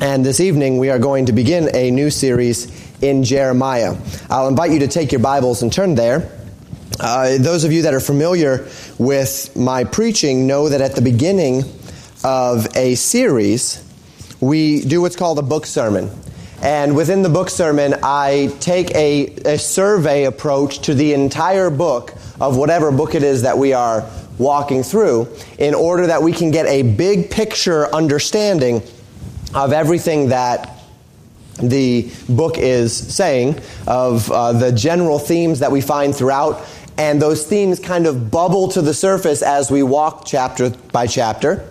And this evening we are going to begin a new series in Jeremiah. I'll invite you to take your Bibles and turn there. Uh, those of you that are familiar with my preaching know that at the beginning of a series, we do what's called a book sermon. And within the book sermon, I take a, a survey approach to the entire book of whatever book it is that we are walking through in order that we can get a big picture understanding of everything that the book is saying, of uh, the general themes that we find throughout, and those themes kind of bubble to the surface as we walk chapter by chapter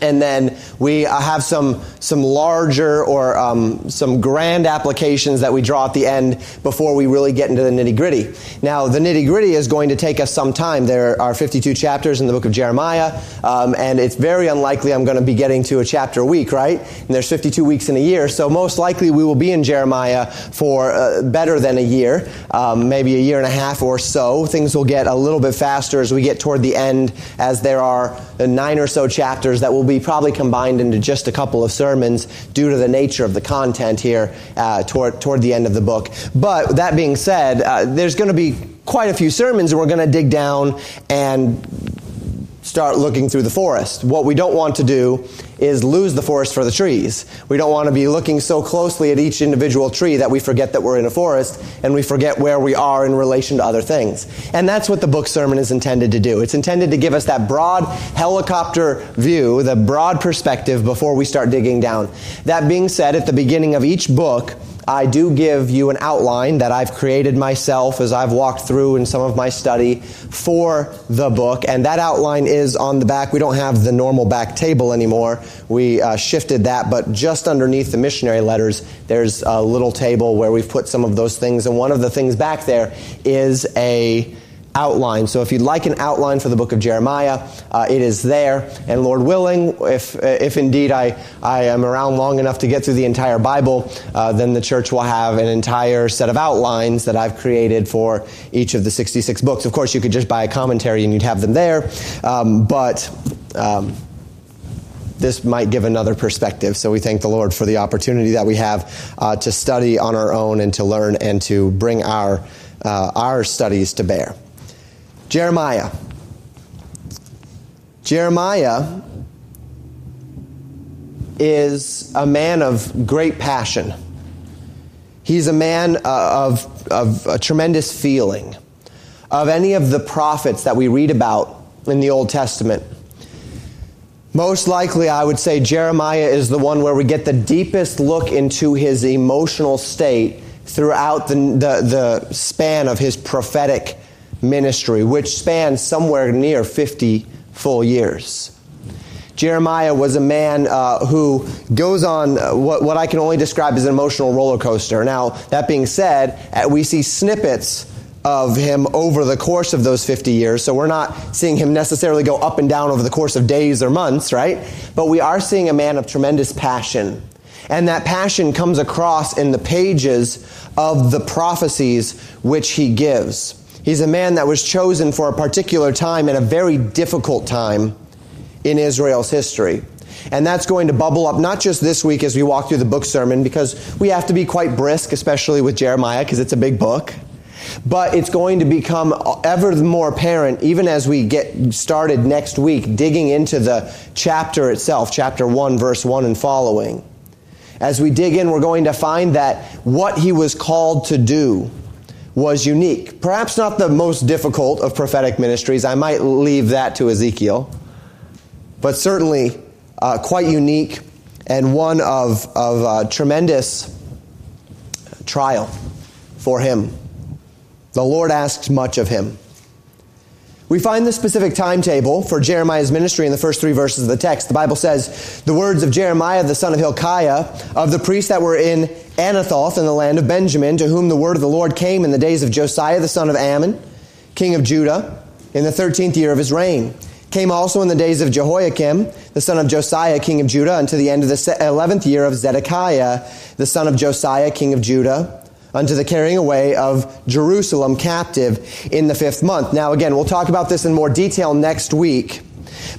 and then we have some some larger or um, some grand applications that we draw at the end before we really get into the nitty gritty. Now, the nitty gritty is going to take us some time. There are 52 chapters in the book of Jeremiah, um, and it's very unlikely I'm going to be getting to a chapter a week, right? And there's 52 weeks in a year, so most likely we will be in Jeremiah for uh, better than a year, um, maybe a year and a half or so. Things will get a little bit faster as we get toward the end, as there are nine or so chapters that will will be probably combined into just a couple of sermons due to the nature of the content here uh, toward, toward the end of the book. But that being said, uh, there's going to be quite a few sermons, and we're going to dig down and start looking through the forest. What we don't want to do is lose the forest for the trees. We don't want to be looking so closely at each individual tree that we forget that we're in a forest and we forget where we are in relation to other things. And that's what the book sermon is intended to do. It's intended to give us that broad helicopter view, the broad perspective before we start digging down. That being said, at the beginning of each book, I do give you an outline that I've created myself as I've walked through in some of my study for the book, and that outline is on the back. We don't have the normal back table anymore. We uh, shifted that, but just underneath the missionary letters, there's a little table where we've put some of those things, and one of the things back there is a outline. So if you'd like an outline for the book of Jeremiah, uh, it is there. And Lord willing, if, if indeed I, I am around long enough to get through the entire Bible, uh, then the church will have an entire set of outlines that I've created for each of the 66 books. Of course, you could just buy a commentary and you'd have them there. Um, but um, this might give another perspective. So we thank the Lord for the opportunity that we have uh, to study on our own and to learn and to bring our, uh, our studies to bear. Jeremiah. Jeremiah is a man of great passion. He's a man uh, of, of a tremendous feeling. Of any of the prophets that we read about in the Old Testament, most likely I would say Jeremiah is the one where we get the deepest look into his emotional state throughout the, the, the span of his prophetic ministry, which spans somewhere near 50 full years. Jeremiah was a man uh, who goes on uh, what, what I can only describe as an emotional roller coaster. Now, that being said, uh, we see snippets of him over the course of those 50 years. So we're not seeing him necessarily go up and down over the course of days or months, right? But we are seeing a man of tremendous passion. And that passion comes across in the pages of the prophecies which he gives. He's a man that was chosen for a particular time and a very difficult time in Israel's history. And that's going to bubble up not just this week as we walk through the book sermon, because we have to be quite brisk, especially with Jeremiah, because it's a big book. But it's going to become ever more apparent even as we get started next week, digging into the chapter itself, chapter 1, verse 1 and following. As we dig in, we're going to find that what he was called to do was unique. Perhaps not the most difficult of prophetic ministries. I might leave that to Ezekiel. But certainly uh, quite unique and one of, of uh, tremendous trial for him. The Lord asks much of him. We find the specific timetable for Jeremiah's ministry in the first three verses of the text. The Bible says, The words of Jeremiah, the son of Hilkiah, of the priests that were in Anathoth in the land of Benjamin, to whom the word of the Lord came in the days of Josiah, the son of Amon, king of Judah, in the thirteenth year of his reign. Came also in the days of Jehoiakim, the son of Josiah, king of Judah, unto the end of the eleventh year of Zedekiah, the son of Josiah, king of Judah unto the carrying away of Jerusalem captive in the fifth month. Now, again, we'll talk about this in more detail next week.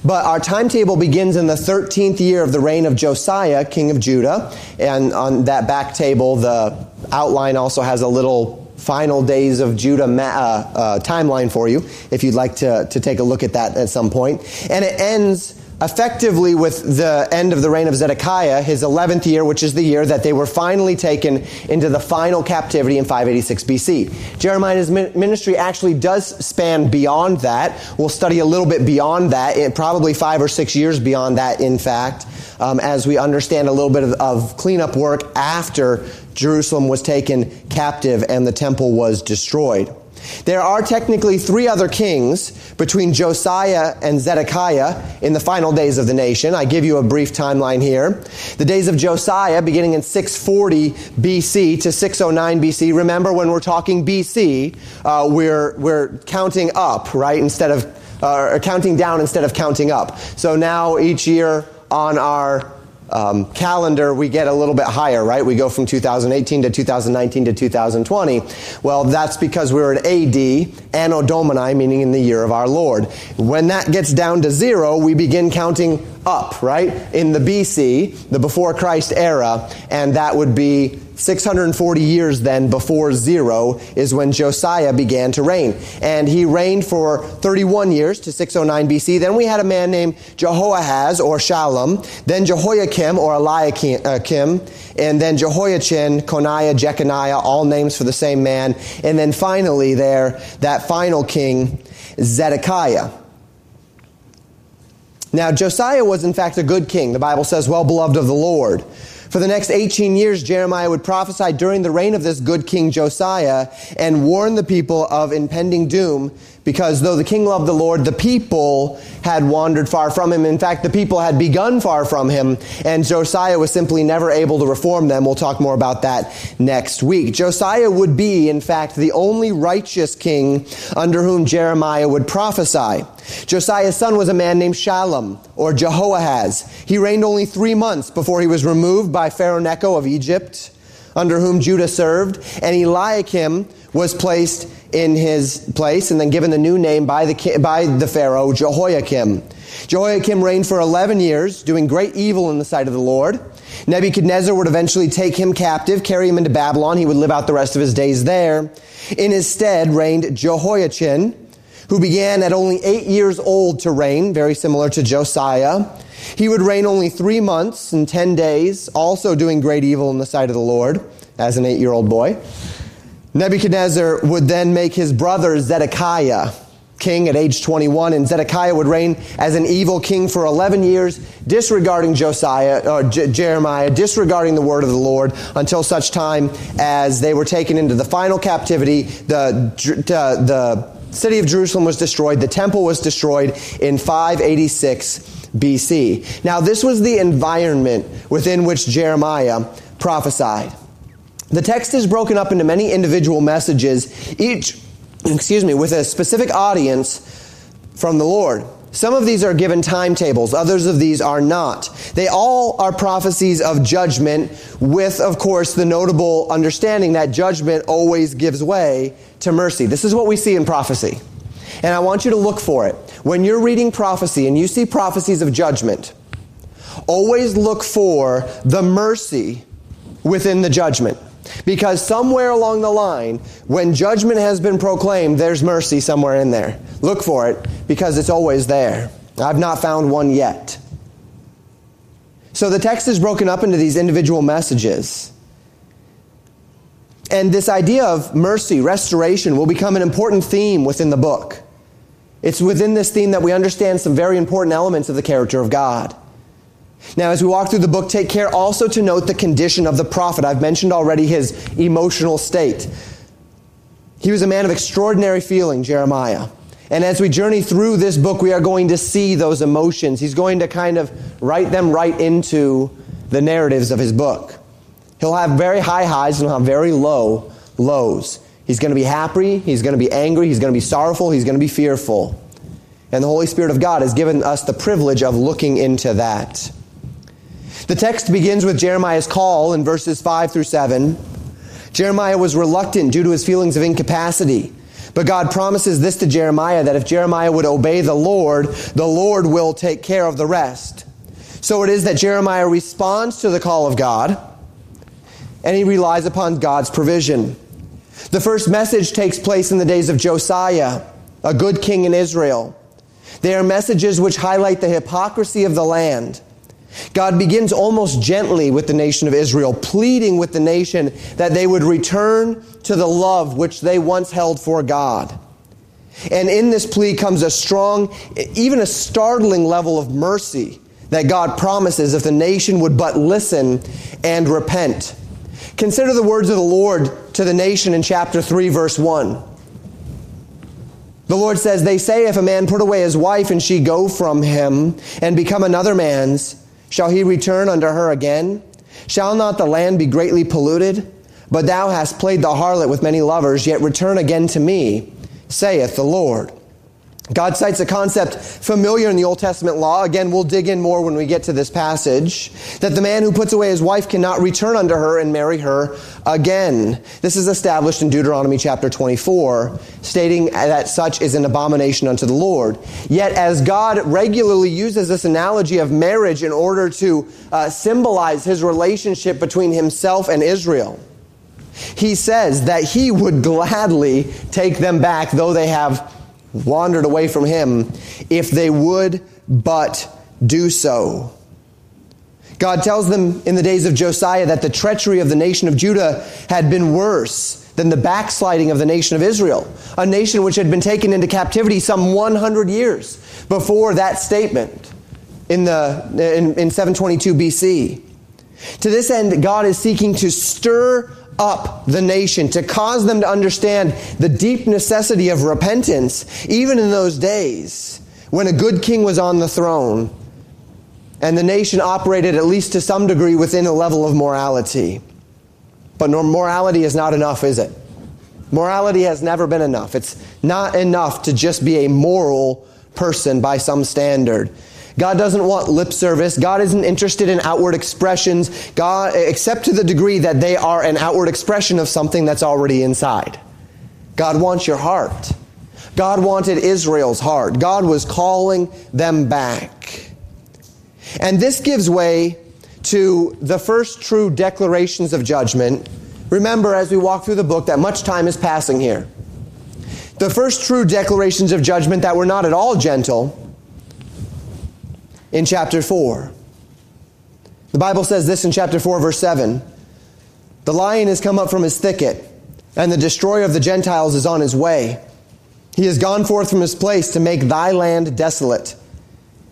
But our timetable begins in the 13th year of the reign of Josiah, king of Judah. And on that back table, the outline also has a little final days of Judah uh, uh, timeline for you, if you'd like to, to take a look at that at some point. And it ends effectively with the end of the reign of Zedekiah, his 11th year, which is the year that they were finally taken into the final captivity in 586 BC. Jeremiah's ministry actually does span beyond that. We'll study a little bit beyond that, probably five or six years beyond that, in fact, um, as we understand a little bit of, of cleanup work after Jerusalem was taken captive and the temple was destroyed. There are technically three other kings between Josiah and Zedekiah in the final days of the nation. I give you a brief timeline here. The days of Josiah beginning in 640 BC to 609 BC. Remember when we're talking BC, uh, we're, we're counting up, right? Instead of, uh, counting down instead of counting up. So now each year on our um, calendar, we get a little bit higher, right? We go from 2018 to 2019 to 2020. Well, that's because we're at AD, Anno Domini, meaning in the year of our Lord. When that gets down to zero, we begin counting up, right? In the BC, the before Christ era, and that would be 640 years then before zero is when Josiah began to reign. And he reigned for 31 years to 609 BC. Then we had a man named Jehoahaz or Shallum, then Jehoiakim or Eliakim, uh, and then Jehoiachin, Coniah, Jeconiah, all names for the same man. And then finally there, that final king, Zedekiah. Now, Josiah was in fact a good king. The Bible says, well beloved of the Lord. For the next 18 years, Jeremiah would prophesy during the reign of this good king Josiah and warn the people of impending doom because though the king loved the Lord, the people had wandered far from him. In fact, the people had begun far from him, and Josiah was simply never able to reform them. We'll talk more about that next week. Josiah would be, in fact, the only righteous king under whom Jeremiah would prophesy. Josiah's son was a man named Shallum, or Jehoahaz. He reigned only three months before he was removed by Pharaoh Necho of Egypt, under whom Judah served, and Eliakim was placed in his place and then given the new name by the, by the Pharaoh, Jehoiakim. Jehoiakim reigned for 11 years, doing great evil in the sight of the Lord. Nebuchadnezzar would eventually take him captive, carry him into Babylon. He would live out the rest of his days there. In his stead reigned Jehoiachin, who began at only eight years old to reign, very similar to Josiah. He would reign only three months and ten days, also doing great evil in the sight of the Lord, as an eight year old boy. Nebuchadnezzar would then make his brother Zedekiah king at age 21, and Zedekiah would reign as an evil king for 11 years, disregarding Josiah or J- Jeremiah, disregarding the word of the Lord until such time as they were taken into the final captivity. The, uh, the city of Jerusalem was destroyed, the temple was destroyed in 586 BC. Now, this was the environment within which Jeremiah prophesied. The text is broken up into many individual messages, each, excuse me, with a specific audience from the Lord. Some of these are given timetables, others of these are not. They all are prophecies of judgment, with, of course, the notable understanding that judgment always gives way to mercy. This is what we see in prophecy. And I want you to look for it. When you're reading prophecy and you see prophecies of judgment, always look for the mercy within the judgment. Because somewhere along the line, when judgment has been proclaimed, there's mercy somewhere in there. Look for it because it's always there. I've not found one yet. So the text is broken up into these individual messages. And this idea of mercy, restoration, will become an important theme within the book. It's within this theme that we understand some very important elements of the character of God. Now, as we walk through the book, take care also to note the condition of the prophet. I've mentioned already his emotional state. He was a man of extraordinary feeling, Jeremiah. And as we journey through this book, we are going to see those emotions. He's going to kind of write them right into the narratives of his book. He'll have very high highs and he'll have very low lows. He's going to be happy, he's going to be angry, he's going to be sorrowful, he's going to be fearful. And the Holy Spirit of God has given us the privilege of looking into that. The text begins with Jeremiah's call in verses 5 through 7. Jeremiah was reluctant due to his feelings of incapacity. But God promises this to Jeremiah that if Jeremiah would obey the Lord, the Lord will take care of the rest. So it is that Jeremiah responds to the call of God and he relies upon God's provision. The first message takes place in the days of Josiah, a good king in Israel. They are messages which highlight the hypocrisy of the land. God begins almost gently with the nation of Israel, pleading with the nation that they would return to the love which they once held for God. And in this plea comes a strong, even a startling level of mercy that God promises if the nation would but listen and repent. Consider the words of the Lord to the nation in chapter 3, verse 1. The Lord says, They say, if a man put away his wife and she go from him and become another man's, shall he return unto her again? Shall not the land be greatly polluted? But thou hast played the harlot with many lovers, yet return again to me, saith the Lord. God cites a concept familiar in the Old Testament law. Again, we'll dig in more when we get to this passage. That the man who puts away his wife cannot return unto her and marry her again. This is established in Deuteronomy chapter 24, stating that such is an abomination unto the Lord. Yet, as God regularly uses this analogy of marriage in order to uh, symbolize his relationship between himself and Israel, he says that he would gladly take them back, though they have wandered away from him, if they would but do so. God tells them in the days of Josiah that the treachery of the nation of Judah had been worse than the backsliding of the nation of Israel, a nation which had been taken into captivity some 100 years before that statement in, the, in, in 722 BC. To this end, God is seeking to stir up the nation, to cause them to understand the deep necessity of repentance, even in those days when a good king was on the throne and the nation operated at least to some degree within a level of morality. But morality is not enough, is it? Morality has never been enough. It's not enough to just be a moral person by some standard. God doesn't want lip service. God isn't interested in outward expressions, God, except to the degree that they are an outward expression of something that's already inside. God wants your heart. God wanted Israel's heart. God was calling them back. And this gives way to the first true declarations of judgment. Remember, as we walk through the book, that much time is passing here. The first true declarations of judgment that were not at all gentle in chapter 4. The Bible says this in chapter 4, verse 7 The lion has come up from his thicket, and the destroyer of the Gentiles is on his way. He has gone forth from his place to make thy land desolate,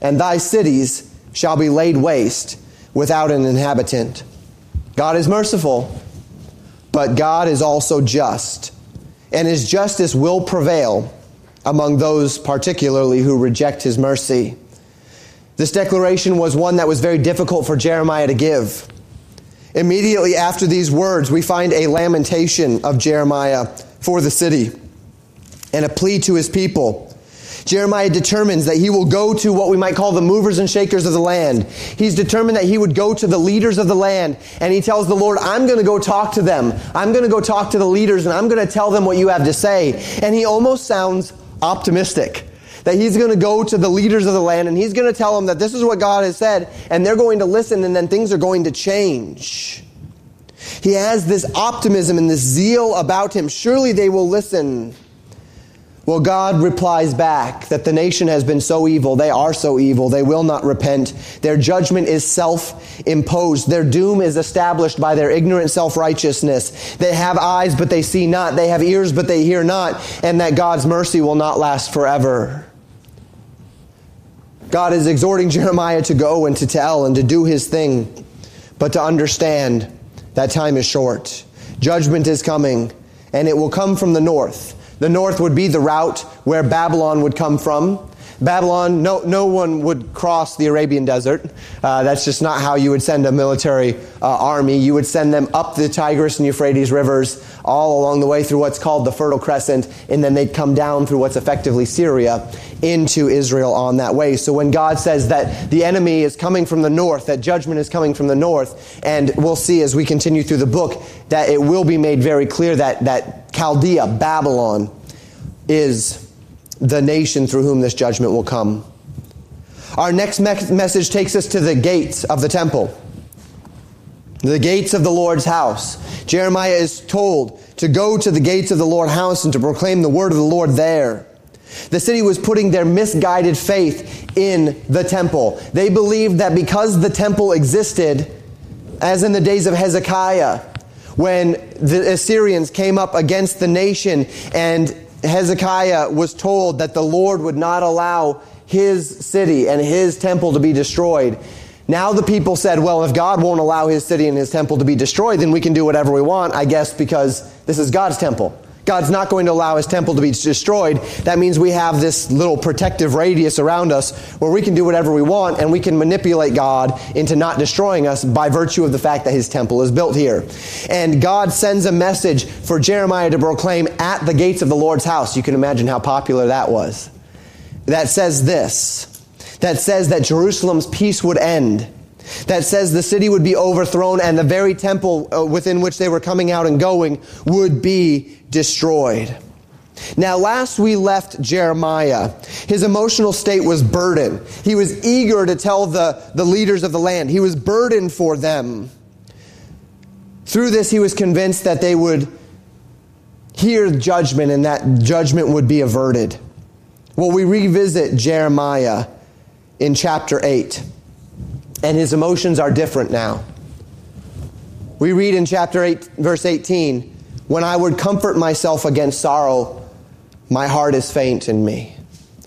and thy cities shall be laid waste without an inhabitant. God is merciful, but God is also just, and his justice will prevail among those particularly who reject his mercy. This declaration was one that was very difficult for Jeremiah to give. Immediately after these words, we find a lamentation of Jeremiah for the city and a plea to his people. Jeremiah determines that he will go to what we might call the movers and shakers of the land. He's determined that he would go to the leaders of the land, and he tells the Lord, I'm going to go talk to them. I'm going to go talk to the leaders, and I'm going to tell them what you have to say. And he almost sounds optimistic that he's going to go to the leaders of the land and he's going to tell them that this is what God has said, and they're going to listen, and then things are going to change. He has this optimism and this zeal about him. Surely they will listen. Well, God replies back that the nation has been so evil. They are so evil. They will not repent. Their judgment is self imposed. Their doom is established by their ignorant self righteousness. They have eyes, but they see not. They have ears, but they hear not. And that God's mercy will not last forever. God is exhorting Jeremiah to go and to tell and to do his thing, but to understand that time is short. Judgment is coming, and it will come from the north. The north would be the route where Babylon would come from. Babylon, no, no one would cross the Arabian desert. Uh, that's just not how you would send a military uh, army. You would send them up the Tigris and Euphrates rivers, all along the way through what's called the Fertile Crescent, and then they'd come down through what's effectively Syria into Israel on that way. So when God says that the enemy is coming from the north, that judgment is coming from the north, and we'll see as we continue through the book that it will be made very clear that, that Chaldea, Babylon, is the nation through whom this judgment will come. Our next me- message takes us to the gates of the temple, the gates of the Lord's house. Jeremiah is told to go to the gates of the Lord's house and to proclaim the word of the Lord there. The city was putting their misguided faith in the temple. They believed that because the temple existed, as in the days of Hezekiah, when the Assyrians came up against the nation and Hezekiah was told that the Lord would not allow his city and his temple to be destroyed. Now the people said, well, if God won't allow his city and his temple to be destroyed, then we can do whatever we want, I guess, because this is God's temple. God's not going to allow his temple to be destroyed. That means we have this little protective radius around us where we can do whatever we want and we can manipulate God into not destroying us by virtue of the fact that his temple is built here. And God sends a message for Jeremiah to proclaim at the gates of the Lord's house. You can imagine how popular that was. That says this that says that Jerusalem's peace would end that says the city would be overthrown and the very temple uh, within which they were coming out and going would be destroyed. Now, last we left Jeremiah, his emotional state was burdened. He was eager to tell the, the leaders of the land, he was burdened for them. Through this, he was convinced that they would hear judgment and that judgment would be averted. Well, we revisit Jeremiah in chapter 8 and his emotions are different now. We read in chapter 8, verse 18, When I would comfort myself against sorrow, my heart is faint in me.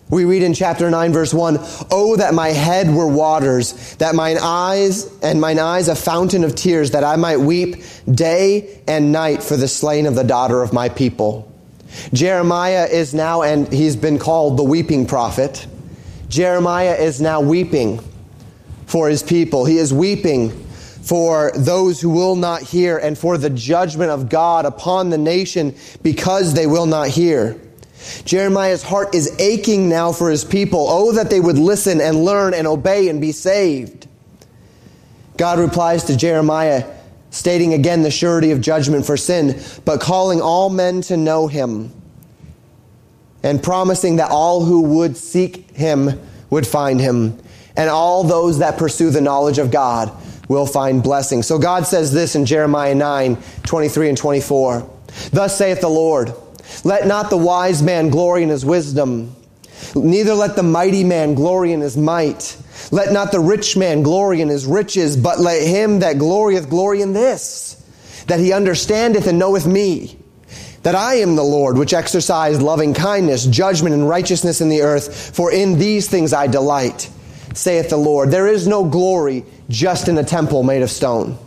We read in chapter 9, verse 1, Oh, that my head were waters, that mine eyes and mine eyes a fountain of tears, that I might weep day and night for the slain of the daughter of my people. Jeremiah is now, and he's been called the weeping prophet. Jeremiah is now weeping for his people. He is weeping for those who will not hear and for the judgment of God upon the nation because they will not hear. Jeremiah's heart is aching now for his people. Oh, that they would listen and learn and obey and be saved. God replies to Jeremiah, stating again the surety of judgment for sin, but calling all men to know him and promising that all who would seek him would find him and all those that pursue the knowledge of God will find blessing. So God says this in Jeremiah 9 23 and 24. Thus saith the Lord, Let not the wise man glory in his wisdom, neither let the mighty man glory in his might. Let not the rich man glory in his riches, but let him that glorieth glory in this, that he understandeth and knoweth me, that I am the Lord, which exercise loving kindness, judgment, and righteousness in the earth, for in these things I delight saith the Lord. There is no glory just in a temple made of stone.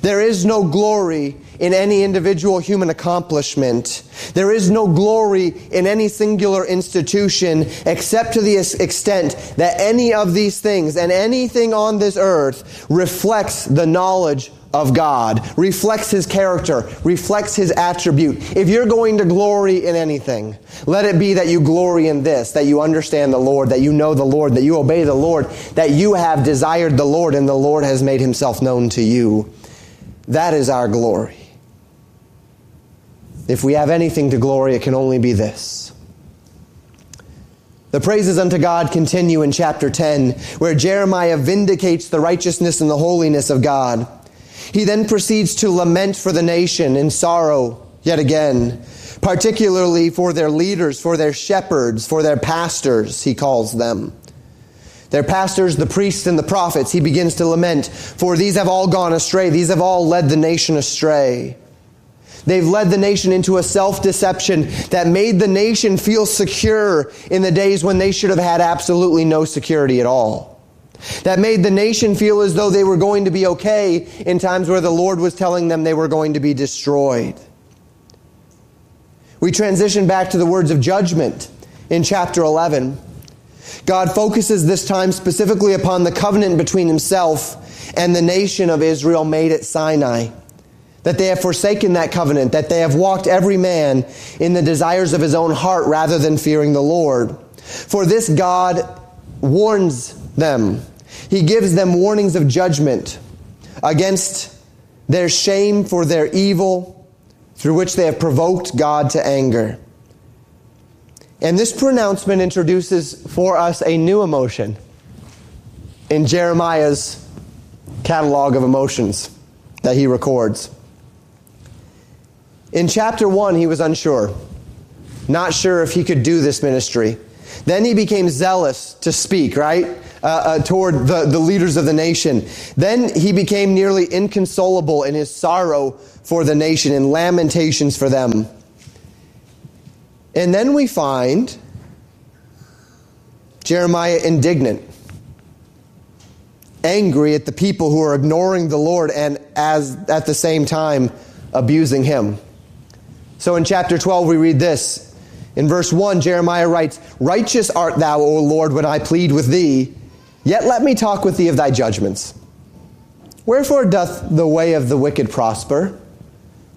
There is no glory in any individual human accomplishment. There is no glory in any singular institution except to the extent that any of these things and anything on this earth reflects the knowledge of God, reflects His character, reflects His attribute. If you're going to glory in anything, let it be that you glory in this, that you understand the Lord, that you know the Lord, that you obey the Lord, that you have desired the Lord and the Lord has made Himself known to you. That is our glory. If we have anything to glory, it can only be this. The praises unto God continue in chapter 10, where Jeremiah vindicates the righteousness and the holiness of God. He then proceeds to lament for the nation in sorrow yet again, particularly for their leaders, for their shepherds, for their pastors, he calls them. Their pastors, the priests, and the prophets, he begins to lament, for these have all gone astray. These have all led the nation astray. They've led the nation into a self deception that made the nation feel secure in the days when they should have had absolutely no security at all that made the nation feel as though they were going to be okay in times where the Lord was telling them they were going to be destroyed. We transition back to the words of judgment in chapter 11. God focuses this time specifically upon the covenant between himself and the nation of Israel made at Sinai. That they have forsaken that covenant, that they have walked every man in the desires of his own heart rather than fearing the Lord. For this God warns them he gives them warnings of judgment against their shame for their evil through which they have provoked God to anger. And this pronouncement introduces for us a new emotion in Jeremiah's catalog of emotions that he records. In chapter 1, he was unsure, not sure if he could do this ministry. Then he became zealous to speak, right? Uh, uh, toward the, the leaders of the nation. Then he became nearly inconsolable in his sorrow for the nation and lamentations for them. And then we find Jeremiah indignant, angry at the people who are ignoring the Lord and as at the same time abusing him. So in chapter 12 we read this. In verse 1 Jeremiah writes, "Righteous art thou, O Lord, when I plead with thee, yet let me talk with thee of thy judgments. Wherefore doth the way of the wicked prosper?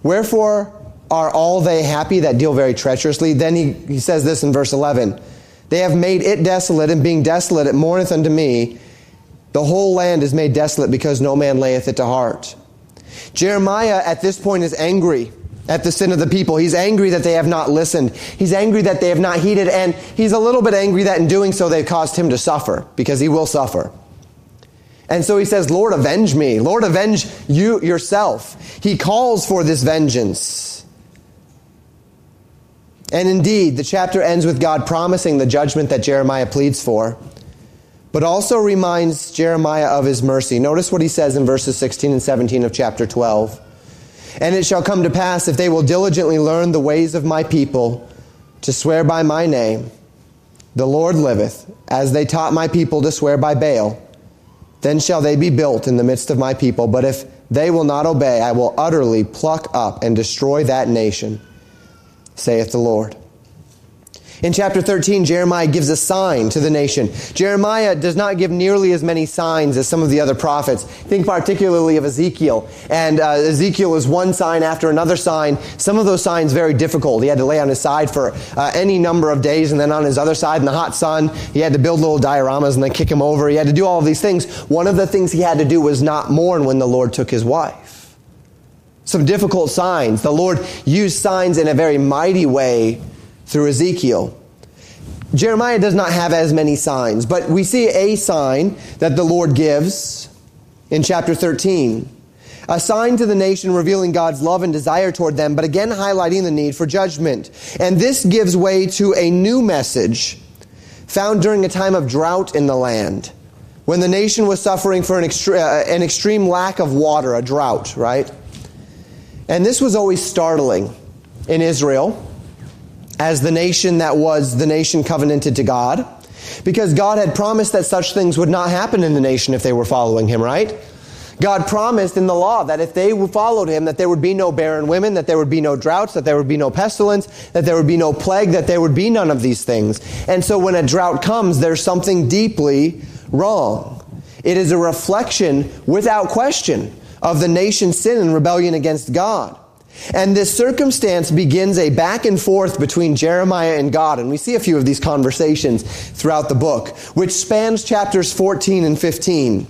Wherefore are all they happy that deal very treacherously? Then he, he says this in verse 11 They have made it desolate, and being desolate, it mourneth unto me. The whole land is made desolate because no man layeth it to heart. Jeremiah at this point is angry at the sin of the people. He's angry that they have not listened. He's angry that they have not heeded, and he's a little bit angry that in doing so they've caused him to suffer, because he will suffer. And so he says, Lord, avenge me. Lord, avenge you yourself. He calls for this vengeance. And indeed, the chapter ends with God promising the judgment that Jeremiah pleads for, but also reminds Jeremiah of his mercy. Notice what he says in verses 16 and 17 of chapter 12. And it shall come to pass, if they will diligently learn the ways of my people, to swear by my name, the Lord liveth, as they taught my people to swear by Baal, then shall they be built in the midst of my people. But if they will not obey, I will utterly pluck up and destroy that nation saith the Lord. In chapter 13, Jeremiah gives a sign to the nation. Jeremiah does not give nearly as many signs as some of the other prophets. Think particularly of Ezekiel. And uh, Ezekiel is one sign after another sign. Some of those signs very difficult. He had to lay on his side for uh, any number of days, and then on his other side in the hot sun, he had to build little dioramas and then kick him over. He had to do all of these things. One of the things he had to do was not mourn when the Lord took his wife some difficult signs. The Lord used signs in a very mighty way through Ezekiel. Jeremiah does not have as many signs, but we see a sign that the Lord gives in chapter 13. A sign to the nation revealing God's love and desire toward them, but again highlighting the need for judgment. And this gives way to a new message found during a time of drought in the land, when the nation was suffering for an, extre- uh, an extreme lack of water, a drought, right? And this was always startling in Israel as the nation that was the nation covenanted to God, because God had promised that such things would not happen in the nation if they were following Him, right? God promised in the law that if they followed Him, that there would be no barren women, that there would be no droughts, that there would be no pestilence, that there would be no plague, that there would be none of these things. And so when a drought comes, there's something deeply wrong. It is a reflection, without question, of the nation's sin and rebellion against God. And this circumstance begins a back and forth between Jeremiah and God. And we see a few of these conversations throughout the book, which spans chapters 14 and 15.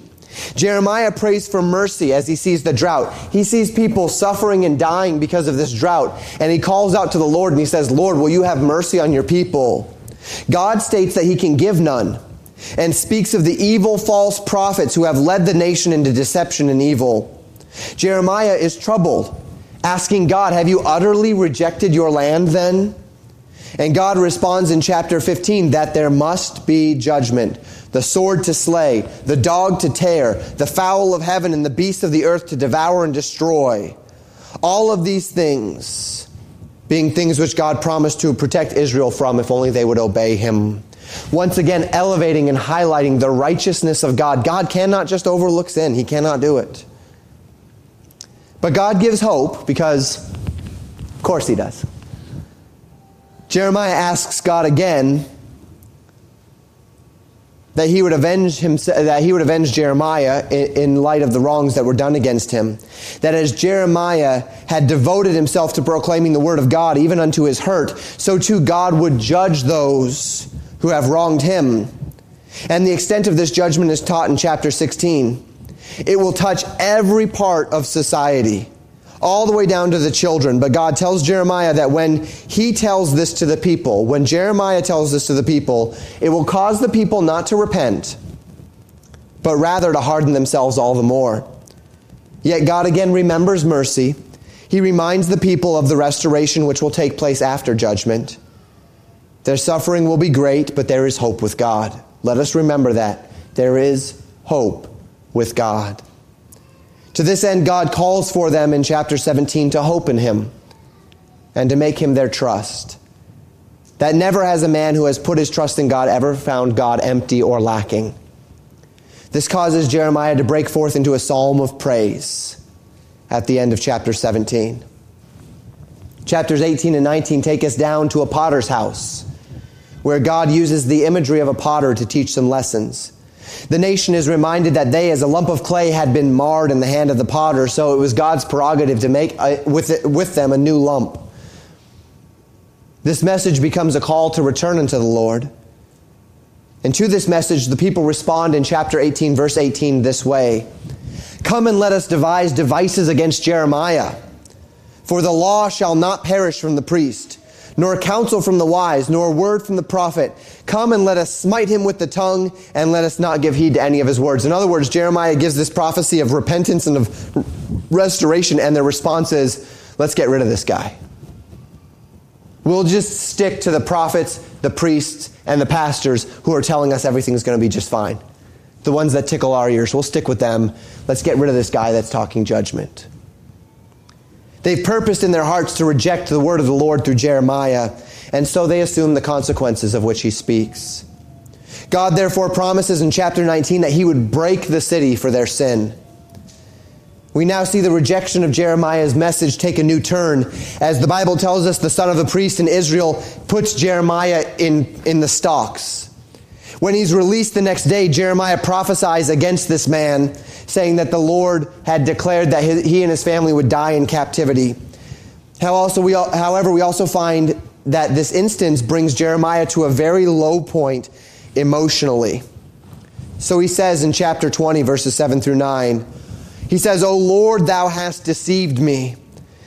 Jeremiah prays for mercy as he sees the drought. He sees people suffering and dying because of this drought. And he calls out to the Lord and he says, Lord, will you have mercy on your people? God states that he can give none and speaks of the evil false prophets who have led the nation into deception and evil. Jeremiah is troubled, asking God, Have you utterly rejected your land then? And God responds in chapter 15 that there must be judgment the sword to slay, the dog to tear, the fowl of heaven and the beast of the earth to devour and destroy. All of these things being things which God promised to protect Israel from if only they would obey Him. Once again, elevating and highlighting the righteousness of God. God cannot just overlook sin, He cannot do it. But God gives hope because, of course, He does. Jeremiah asks God again that he would avenge himself, that he would avenge Jeremiah in, in, light of the wrongs that were done against him. That as Jeremiah had devoted himself to proclaiming the word of God, even unto his hurt, so too God would judge those who have wronged him. And the extent of this judgment is taught in chapter 16. It will touch every part of society. all the way down to the children. But God tells Jeremiah that when he tells this to the people, when Jeremiah tells this to the people, it will cause the people not to repent, but rather to harden themselves all the more. Yet God again remembers mercy. He reminds the people of the restoration which will take place after judgment. Their suffering will be great, but there is hope with God. Let us remember that. There is hope with God. To this end, God calls for them in chapter 17 to hope in Him and to make Him their trust. That never has a man who has put his trust in God ever found God empty or lacking. This causes Jeremiah to break forth into a psalm of praise at the end of chapter 17. Chapters 18 and 19 take us down to a potter's house where God uses the imagery of a potter to teach some lessons. The nation is reminded that they, as a lump of clay, had been marred in the hand of the potter, so it was God's prerogative to make a, with, it, with them a new lump. This message becomes a call to return unto the Lord. And to this message, the people respond in chapter 18, verse 18, this way Come and let us devise devices against Jeremiah. For the law shall not perish from the priest, nor counsel from the wise, nor word from the prophet. Come and let us smite him with the tongue, and let us not give heed to any of his words. In other words, Jeremiah gives this prophecy of repentance and of restoration, and their response is, let's get rid of this guy. We'll just stick to the prophets, the priests, and the pastors who are telling us everything's going to be just fine. The ones that tickle our ears, we'll stick with them. Let's get rid of this guy that's talking judgment. They've purposed in their hearts to reject the word of the Lord through Jeremiah, and so they assume the consequences of which he speaks. God therefore promises in chapter 19 that he would break the city for their sin. We now see the rejection of Jeremiah's message take a new turn. As the Bible tells us, the son of a priest in Israel puts Jeremiah in, in the stocks. When he's released the next day, Jeremiah prophesies against this man, saying that the Lord had declared that he and his family would die in captivity. How also we, however, we also find that this instance brings Jeremiah to a very low point emotionally. So he says in chapter 20, verses 7 through 9, he says, O Lord, thou hast deceived me,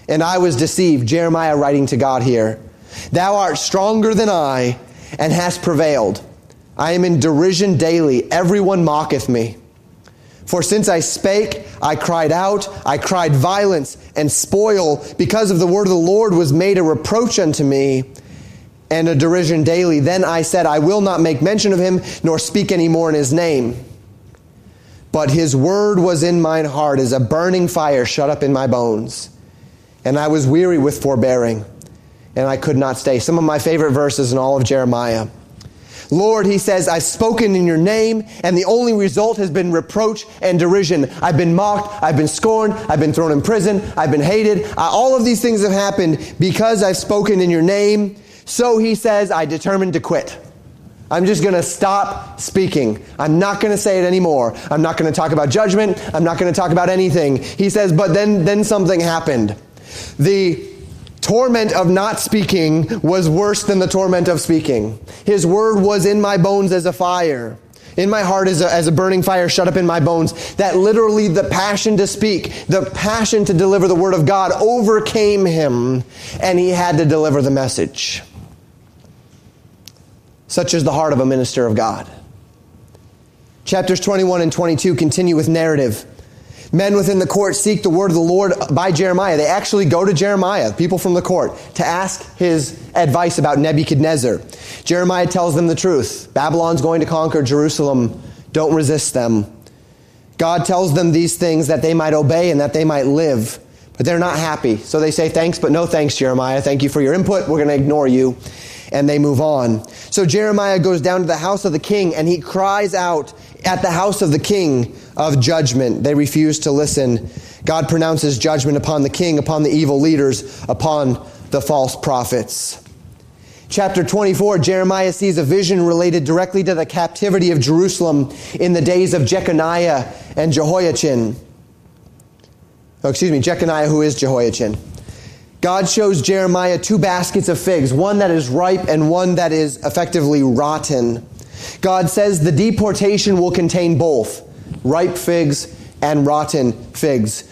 and I was deceived. Jeremiah writing to God here. Thou art stronger than I, and hast prevailed. I am in derision daily. Everyone mocketh me. For since I spake, I cried out, I cried violence and spoil, because of the word of the Lord was made a reproach unto me and a derision daily. Then I said, I will not make mention of him, nor speak any more in his name. But his word was in mine heart as a burning fire shut up in my bones. And I was weary with forbearing, and I could not stay. Some of my favorite verses in all of Jeremiah. Lord, he says, I've spoken in your name, and the only result has been reproach and derision. I've been mocked, I've been scorned, I've been thrown in prison, I've been hated. all of these things have happened because I've spoken in your name. So he says, I determined to quit. I'm just going to stop speaking. I'm not going to say it anymore. I'm not going to talk about judgment. I'm not going to talk about anything. He says, but then, then something happened. The torment of not speaking was worse than the torment of speaking. His word was in my bones as a fire. In my heart as a, as a burning fire shut up in my bones. That literally the passion to speak, the passion to deliver the word of God overcame him and he had to deliver the message. Such is the heart of a minister of God. Chapters 21 and 22 continue with narrative. Men within the court seek the word of the Lord by Jeremiah. They actually go to Jeremiah, people from the court, to ask his advice about Nebuchadnezzar. Jeremiah tells them the truth. Babylon's going to conquer Jerusalem. Don't resist them. God tells them these things that they might obey and that they might live. But they're not happy. So they say, Thanks, but no thanks, Jeremiah. Thank you for your input. We're going to ignore you and they move on. So Jeremiah goes down to the house of the king and he cries out at the house of the king of judgment. They refuse to listen. God pronounces judgment upon the king, upon the evil leaders, upon the false prophets. Chapter 24, Jeremiah sees a vision related directly to the captivity of Jerusalem in the days of Jeconiah and Jehoiachin. Oh, excuse me, Jeconiah, who is Jehoiachin. God shows Jeremiah two baskets of figs, one that is ripe and one that is effectively rotten. God says the deportation will contain both ripe figs and rotten figs.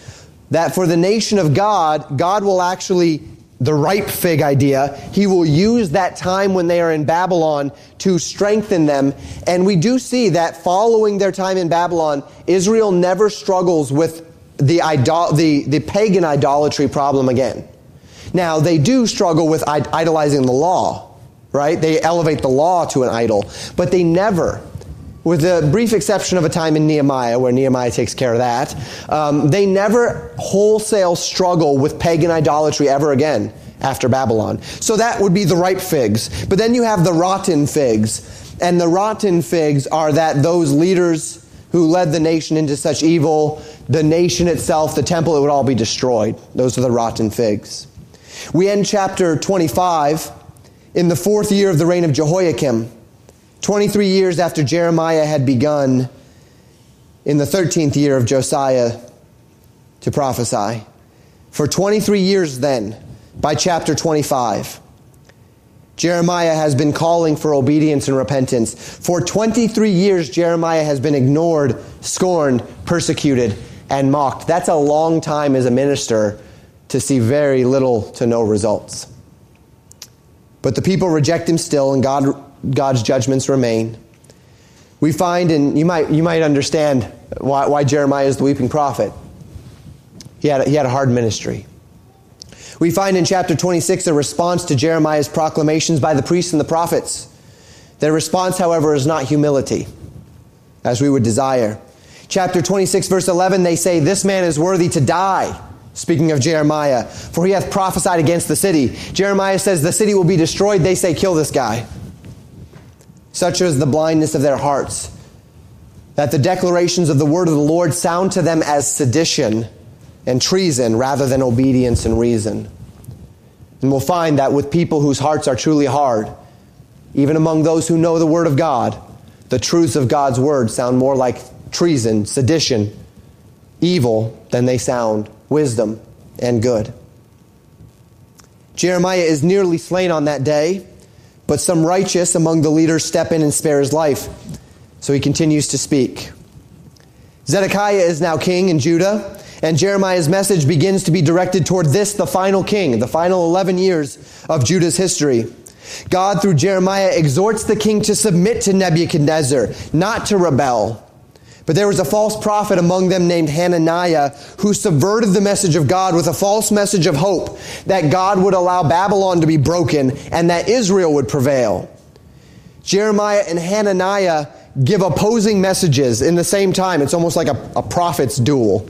that for the nation of God, God will actually, the ripe fig idea, He will use that time when they are in Babylon to strengthen them. And we do see that following their time in Babylon, Israel never struggles with the, idol- the, the pagan idolatry problem again. Now, they do struggle with idolizing the law, right? They elevate the law to an idol, but they never with the brief exception of a time in Nehemiah, where Nehemiah takes care of that, um, they never wholesale struggle with pagan idolatry ever again after Babylon. So that would be the ripe figs. But then you have the rotten figs. And the rotten figs are that those leaders who led the nation into such evil, the nation itself, the temple, it would all be destroyed. Those are the rotten figs. We end chapter 25 in the fourth year of the reign of Jehoiakim. 23 years after Jeremiah had begun in the 13th year of Josiah to prophesy. For 23 years, then, by chapter 25, Jeremiah has been calling for obedience and repentance. For 23 years, Jeremiah has been ignored, scorned, persecuted, and mocked. That's a long time as a minister to see very little to no results. But the people reject him still, and God God's judgments remain. We find, and you might, you might understand why, why Jeremiah is the weeping prophet. He had, he had a hard ministry. We find in chapter 26 a response to Jeremiah's proclamations by the priests and the prophets. Their response, however, is not humility, as we would desire. Chapter 26, verse 11, they say, This man is worthy to die. Speaking of Jeremiah, for he hath prophesied against the city. Jeremiah says, The city will be destroyed. They say, Kill this guy. Such is the blindness of their hearts, that the declarations of the word of the Lord sound to them as sedition and treason rather than obedience and reason. And we'll find that with people whose hearts are truly hard, even among those who know the word of God, the truths of God's word sound more like treason, sedition, evil than they sound wisdom and good. Jeremiah is nearly slain on that day. But some righteous among the leaders step in and spare his life. So he continues to speak. Zedekiah is now king in Judah, and Jeremiah's message begins to be directed toward this, the final king, the final 11 years of Judah's history. God, through Jeremiah, exhorts the king to submit to Nebuchadnezzar, not to rebel. But there was a false prophet among them named Hananiah who subverted the message of God with a false message of hope that God would allow Babylon to be broken and that Israel would prevail. Jeremiah and Hananiah give opposing messages in the same time. It's almost like a, a prophet's duel.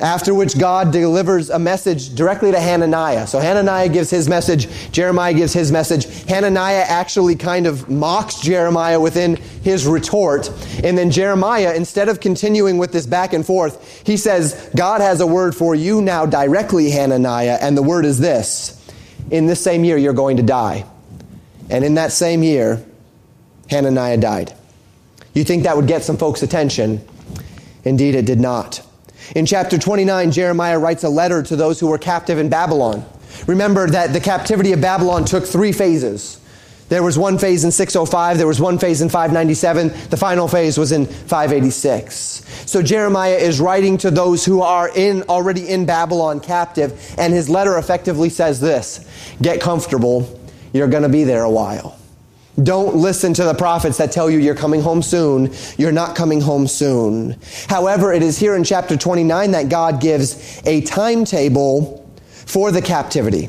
After which God delivers a message directly to Hananiah. So Hananiah gives his message, Jeremiah gives his message. Hananiah actually kind of mocks Jeremiah within his retort. And then Jeremiah, instead of continuing with this back and forth, he says, God has a word for you now directly, Hananiah, and the word is this. In this same year, you're going to die. And in that same year, Hananiah died. You think that would get some folks' attention? Indeed, it did not. In chapter 29, Jeremiah writes a letter to those who were captive in Babylon. Remember that the captivity of Babylon took three phases. There was one phase in 605, there was one phase in 597, the final phase was in 586. So Jeremiah is writing to those who are in already in Babylon captive, and his letter effectively says this Get comfortable, you're going to be there a while. Don't listen to the prophets that tell you you're coming home soon. You're not coming home soon. However, it is here in chapter 29 that God gives a timetable for the captivity.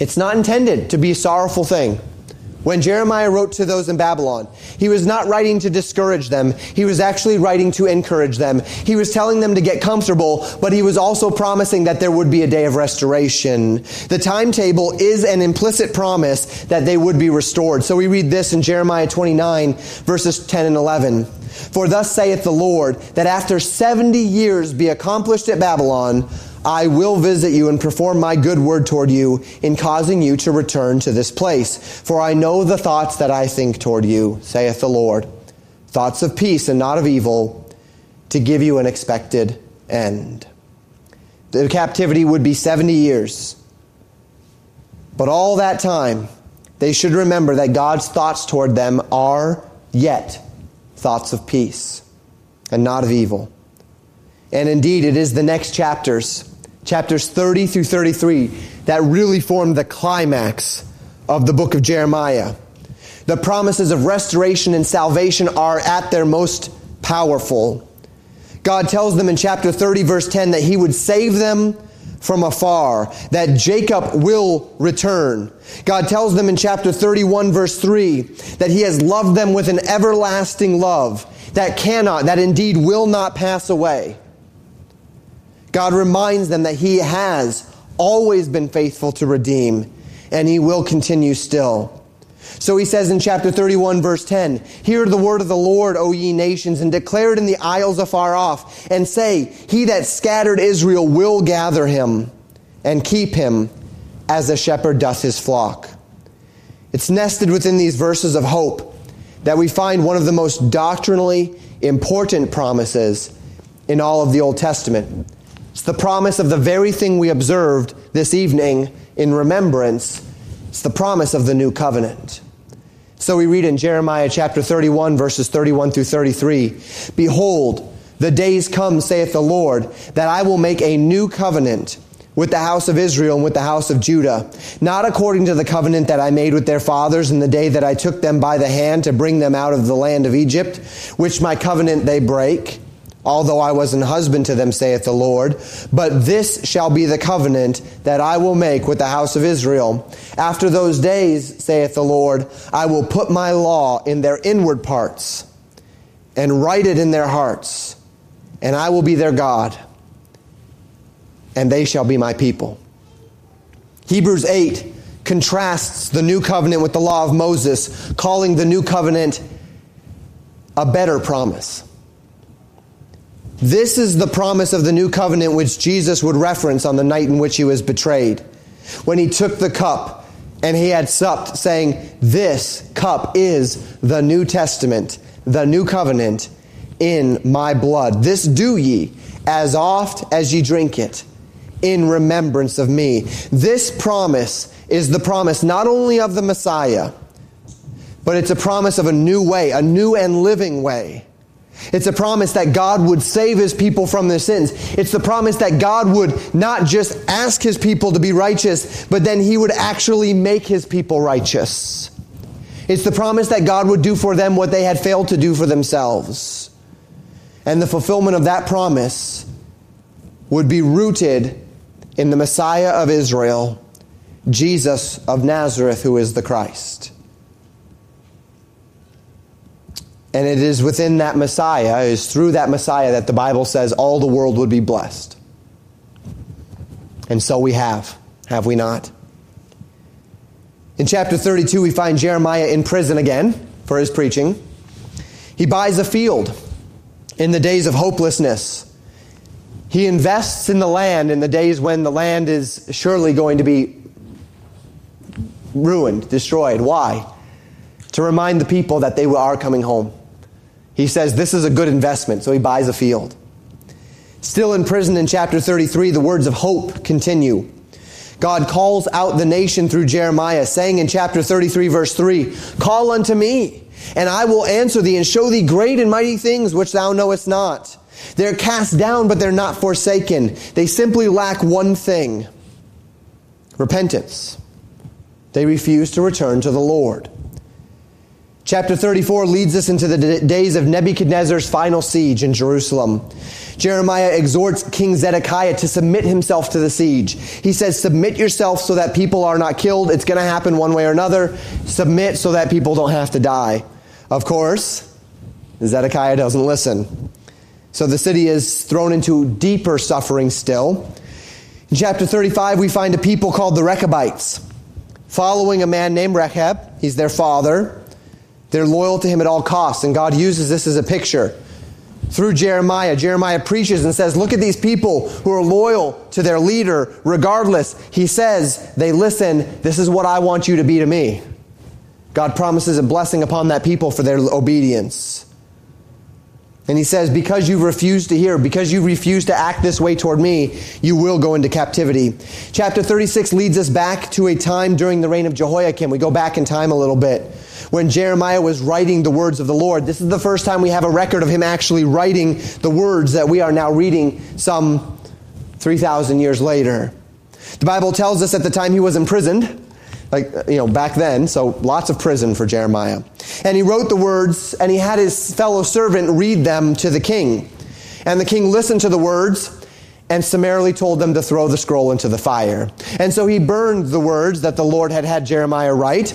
It's not intended to be a sorrowful thing. When Jeremiah wrote to those in Babylon, he was not writing to discourage them. He was actually writing to encourage them. He was telling them to get comfortable, but he was also promising that there would be a day of restoration. The timetable is an implicit promise that they would be restored. So we read this in Jeremiah 29 verses 10 and 11. For thus saith the Lord, that after 70 years be accomplished at Babylon, I will visit you and perform my good word toward you in causing you to return to this place. For I know the thoughts that I think toward you, saith the Lord. Thoughts of peace and not of evil, to give you an expected end. The captivity would be 70 years. But all that time, they should remember that God's thoughts toward them are yet thoughts of peace and not of evil And indeed, it is the next chapters, chapters 30 through 33, that really form the climax of the book of Jeremiah. The promises of restoration and salvation are at their most powerful. God tells them in chapter 30, verse 10, that He would save them from afar, that Jacob will return. God tells them in chapter 31, verse 3, that He has loved them with an everlasting love that cannot, that indeed will not pass away. God reminds them that He has always been faithful to redeem, and He will continue still. So he says in chapter 31, verse 10, Hear the word of the Lord, O ye nations, and declare it in the isles afar off, and say, He that scattered Israel will gather him, and keep him as a shepherd doth his flock. It's nested within these verses of hope that we find one of the most doctrinally important promises in all of the Old Testament. It's the promise of the very thing we observed this evening in remembrance. It's the promise of the new covenant. So we read in Jeremiah chapter 31, verses 31 through 33 Behold, the days come, saith the Lord, that I will make a new covenant with the house of Israel and with the house of Judah, not according to the covenant that I made with their fathers in the day that I took them by the hand to bring them out of the land of Egypt, which my covenant they break although I was an husband to them, saith the Lord. But this shall be the covenant that I will make with the house of Israel. After those days, saith the Lord, I will put my law in their inward parts and write it in their hearts, and I will be their God, and they shall be my people. Hebrews 8 contrasts the new covenant with the law of Moses, calling the new covenant a better promise. This is the promise of the new covenant which Jesus would reference on the night in which he was betrayed. When he took the cup and he had supped, saying, This cup is the New Testament, the new covenant in my blood. This do ye as oft as ye drink it in remembrance of me. This promise is the promise not only of the Messiah, but it's a promise of a new way, a new and living way it's a promise that God would save his people from their sins. It's the promise that God would not just ask his people to be righteous, but then he would actually make his people righteous. It's the promise that God would do for them what they had failed to do for themselves. And the fulfillment of that promise would be rooted in the Messiah of Israel, Jesus of Nazareth, who is the Christ. And it is within that Messiah, it is through that Messiah that the Bible says all the world would be blessed. And so we have, have we not? In chapter 32, we find Jeremiah in prison again for his preaching. He buys a field in the days of hopelessness. He invests in the land in the days when the land is surely going to be ruined, destroyed. Why? To remind the people that they are coming home. He says this is a good investment, so he buys a field. Still in prison in chapter 33, the words of hope continue. God calls out the nation through Jeremiah, saying in chapter 33, verse 3, Call unto me, and I will answer thee and show thee great and mighty things which thou knowest not. They're cast down, but they're not forsaken. They simply lack one thing repentance. They refuse to return to the Lord. Chapter 34 leads us into the days of Nebuchadnezzar's final siege in Jerusalem. Jeremiah exhorts King Zedekiah to submit himself to the siege. He says, Submit yourself so that people are not killed. It's going to happen one way or another. Submit so that people don't have to die. Of course, Zedekiah doesn't listen. So the city is thrown into deeper suffering still. In chapter 35, we find a people called the Rechabites, following a man named Rechab. He's their father. They're loyal to him at all costs, and God uses this as a picture. Through Jeremiah, Jeremiah preaches and says, Look at these people who are loyal to their leader regardless. He says, They listen, this is what I want you to be to me. God promises a blessing upon that people for their obedience. And he says, Because you refuse to hear, because you refuse to act this way toward me, you will go into captivity. Chapter 36 leads us back to a time during the reign of Jehoiakim. We go back in time a little bit. When Jeremiah was writing the words of the Lord. This is the first time we have a record of him actually writing the words that we are now reading some 3,000 years later. The Bible tells us at the time he was imprisoned like uh, you know back then so lots of prison for jeremiah and he wrote the words and he had his fellow servant read them to the king and the king listened to the words and summarily told them to throw the scroll into the fire and so he burned the words that the lord had had jeremiah write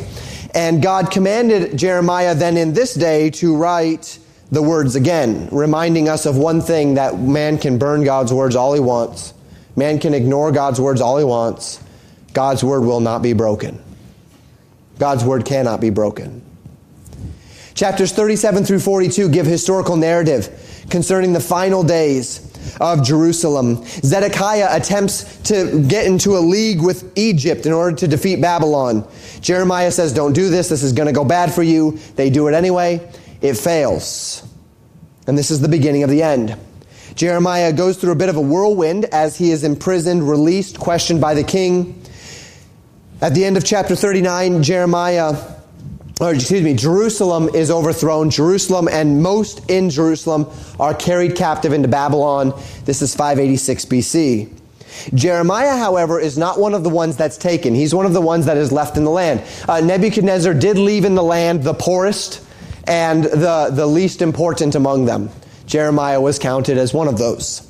and god commanded jeremiah then in this day to write the words again reminding us of one thing that man can burn god's words all he wants man can ignore god's words all he wants God's word will not be broken. God's word cannot be broken. Chapters 37 through 42 give historical narrative concerning the final days of Jerusalem. Zedekiah attempts to get into a league with Egypt in order to defeat Babylon. Jeremiah says, Don't do this. This is going to go bad for you. They do it anyway. It fails. And this is the beginning of the end. Jeremiah goes through a bit of a whirlwind as he is imprisoned, released, questioned by the king. At the end of chapter 39, Jeremiah, or excuse me, Jerusalem is overthrown. Jerusalem and most in Jerusalem are carried captive into Babylon. This is 586 BC. Jeremiah, however, is not one of the ones that's taken. He's one of the ones that is left in the land. Uh, Nebuchadnezzar did leave in the land the poorest and the, the least important among them. Jeremiah was counted as one of those.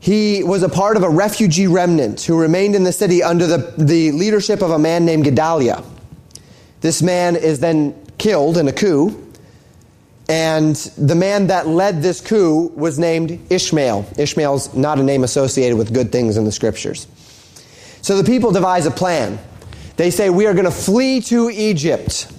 He was a part of a refugee remnant who remained in the city under the, the leadership of a man named Gedaliah. This man is then killed in a coup, and the man that led this coup was named Ishmael. Ishmael's not a name associated with good things in the scriptures. So the people devise a plan. They say, We are going to flee to Egypt.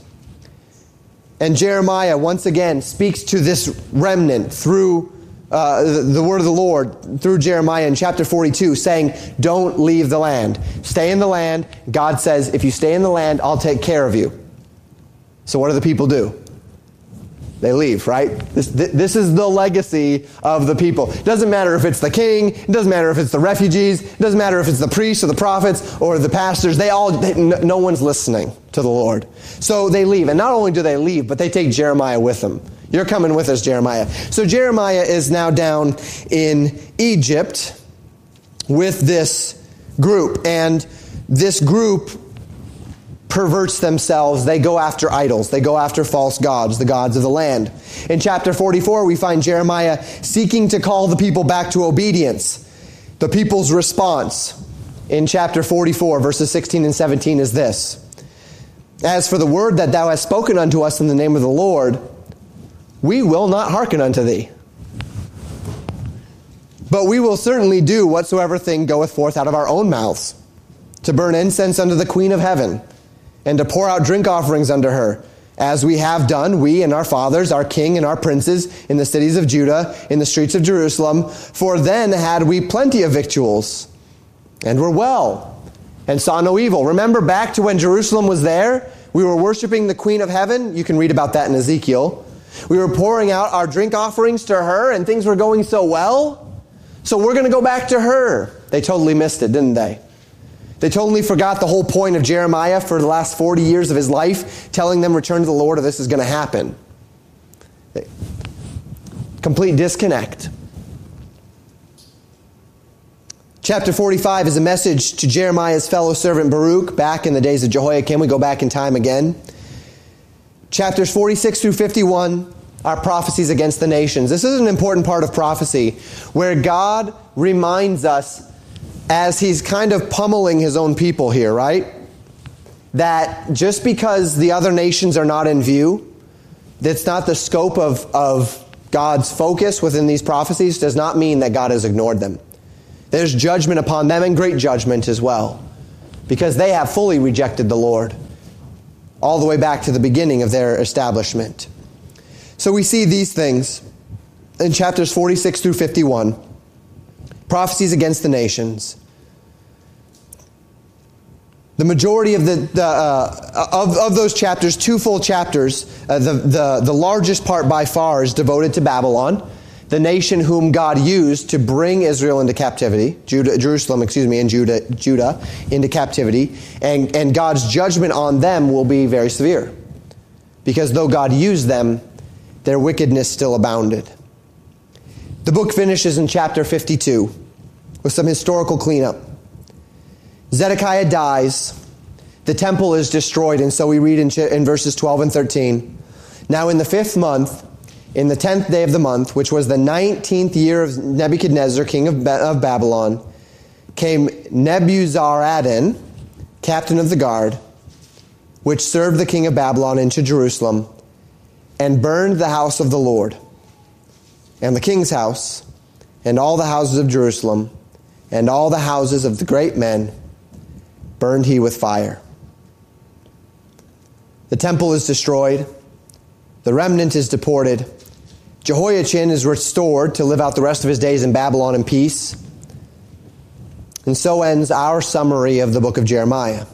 And Jeremiah once again speaks to this remnant through uh, the, word of the Lord through Jeremiah in chapter 42 saying, Don't leave the land. Stay in the land. God says, If you stay in the land, I'll take care of you. So, what do the people do? They leave, right? This, this is the legacy of the people. It doesn't matter if it's the king, it doesn't matter if it's the refugees, it doesn't matter if it's the priests or the prophets or the pastors. They all, they, no one's listening to the Lord. So they leave. And not only do they leave, but they take Jeremiah with them. You're coming with us, Jeremiah. So Jeremiah is now down in Egypt with this group. And this group perverts themselves. They go after idols. They go after false gods, the gods of the land. In chapter 44, we find Jeremiah seeking to call the people back to obedience. The people's response in chapter 44, verses 16 and 17 is this As for the word that thou hast spoken unto us in the name of the Lord, we will not hearken unto thee. But we will certainly do whatsoever thing goeth forth out of our own mouths, to burn incense unto the Queen of heaven, and to pour out drink offerings unto her, as we have done, we and our fathers, our king and our princes, in the cities of Judah, in the streets of Jerusalem. For then had we plenty of victuals, and were well, and saw no evil. Remember back to when Jerusalem was there? We were worshiping the Queen of heaven. You can read about that in Ezekiel. We were pouring out our drink offerings to her, and things were going so well. So we're going to go back to her. They totally missed it, didn't they? They totally forgot the whole point of Jeremiah for the last 40 years of his life, telling them, return to the Lord or this is going to happen. Complete disconnect. Chapter 45 is a message to Jeremiah's fellow servant Baruch back in the days of Jehoiakim. We go back in time again. Chapters 46 through 51 are prophecies against the nations. This is an important part of prophecy where God reminds us, as He's kind of pummeling His own people here, right? That just because the other nations are not in view, that's not the scope of, of God's focus within these prophecies, does not mean that God has ignored them. There's judgment upon them and great judgment as well, because they have fully rejected the Lord all the way back to the beginning of their establishment. So we see these things in chapters 46 through 51 prophecies against the nations. The majority of the, the uh, of, of those chapters, two full chapters, uh, the, the, the largest part by far is devoted to Babylon, the nation whom God used to bring Israel into captivity, Judah, Jerusalem, excuse me, and Judah, Judah into captivity, and, and God's judgment on them will be very severe. Because though God used them, their wickedness still abounded. The book finishes in chapter 52 with some historical cleanup. Zedekiah dies. The temple is destroyed. And so we read in, in verses 12 and 13 Now, in the fifth month, in the tenth day of the month, which was the nineteenth year of Nebuchadnezzar, king of, of Babylon, came Nebuzaradan, captain of the guard, which served the king of Babylon into Jerusalem, and burned the house of the Lord, and the king's house, and all the houses of Jerusalem, and all the houses of the great men burned he with fire. The temple is destroyed, the remnant is deported. Jehoiachin is restored to live out the rest of his days in Babylon in peace. And so ends our summary of the book of Jeremiah.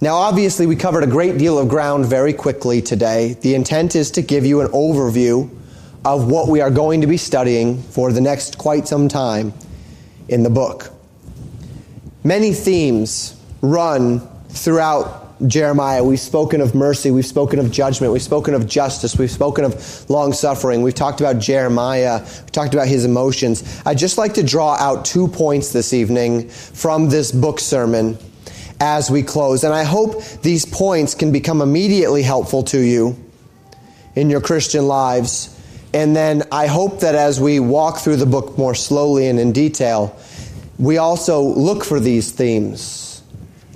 Now, obviously, we covered a great deal of ground very quickly today. The intent is to give you an overview of what we are going to be studying for the next quite some time in the book. Many themes run throughout Jeremiah. We've spoken of mercy, we've spoken of judgment, we've spoken of justice, we've spoken of long suffering, we've talked about Jeremiah, we've talked about his emotions. I'd just like to draw out two points this evening from this book sermon as we close. And I hope these points can become immediately helpful to you in your Christian lives. And then I hope that as we walk through the book more slowly and in detail, we also look for these themes,